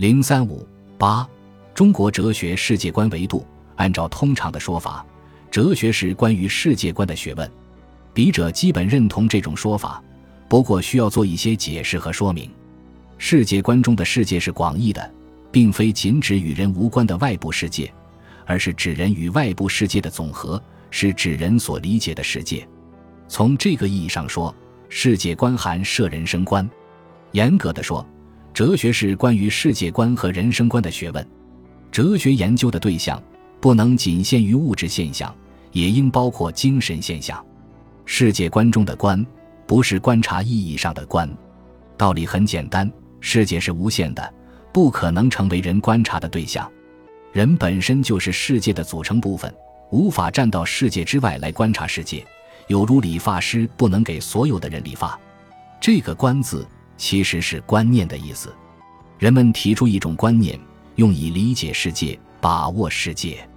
零三五八，中国哲学世界观维度。按照通常的说法，哲学是关于世界观的学问。笔者基本认同这种说法，不过需要做一些解释和说明。世界观中的世界是广义的，并非仅指与人无关的外部世界，而是指人与外部世界的总和，是指人所理解的世界。从这个意义上说，世界观含涉人生观。严格的说，哲学是关于世界观和人生观的学问，哲学研究的对象不能仅限于物质现象，也应包括精神现象。世界观中的“观”，不是观察意义上的“观”。道理很简单，世界是无限的，不可能成为人观察的对象。人本身就是世界的组成部分，无法站到世界之外来观察世界，有如理发师不能给所有的人理发。这个“观”字。其实是观念的意思，人们提出一种观念，用以理解世界、把握世界。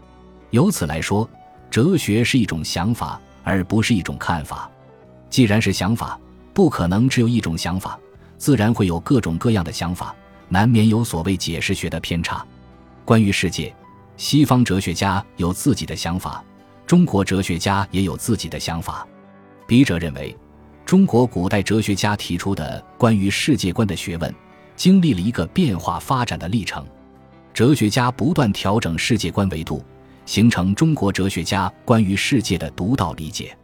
由此来说，哲学是一种想法，而不是一种看法。既然是想法，不可能只有一种想法，自然会有各种各样的想法，难免有所谓解释学的偏差。关于世界，西方哲学家有自己的想法，中国哲学家也有自己的想法。笔者认为。中国古代哲学家提出的关于世界观的学问，经历了一个变化发展的历程。哲学家不断调整世界观维度，形成中国哲学家关于世界的独到理解。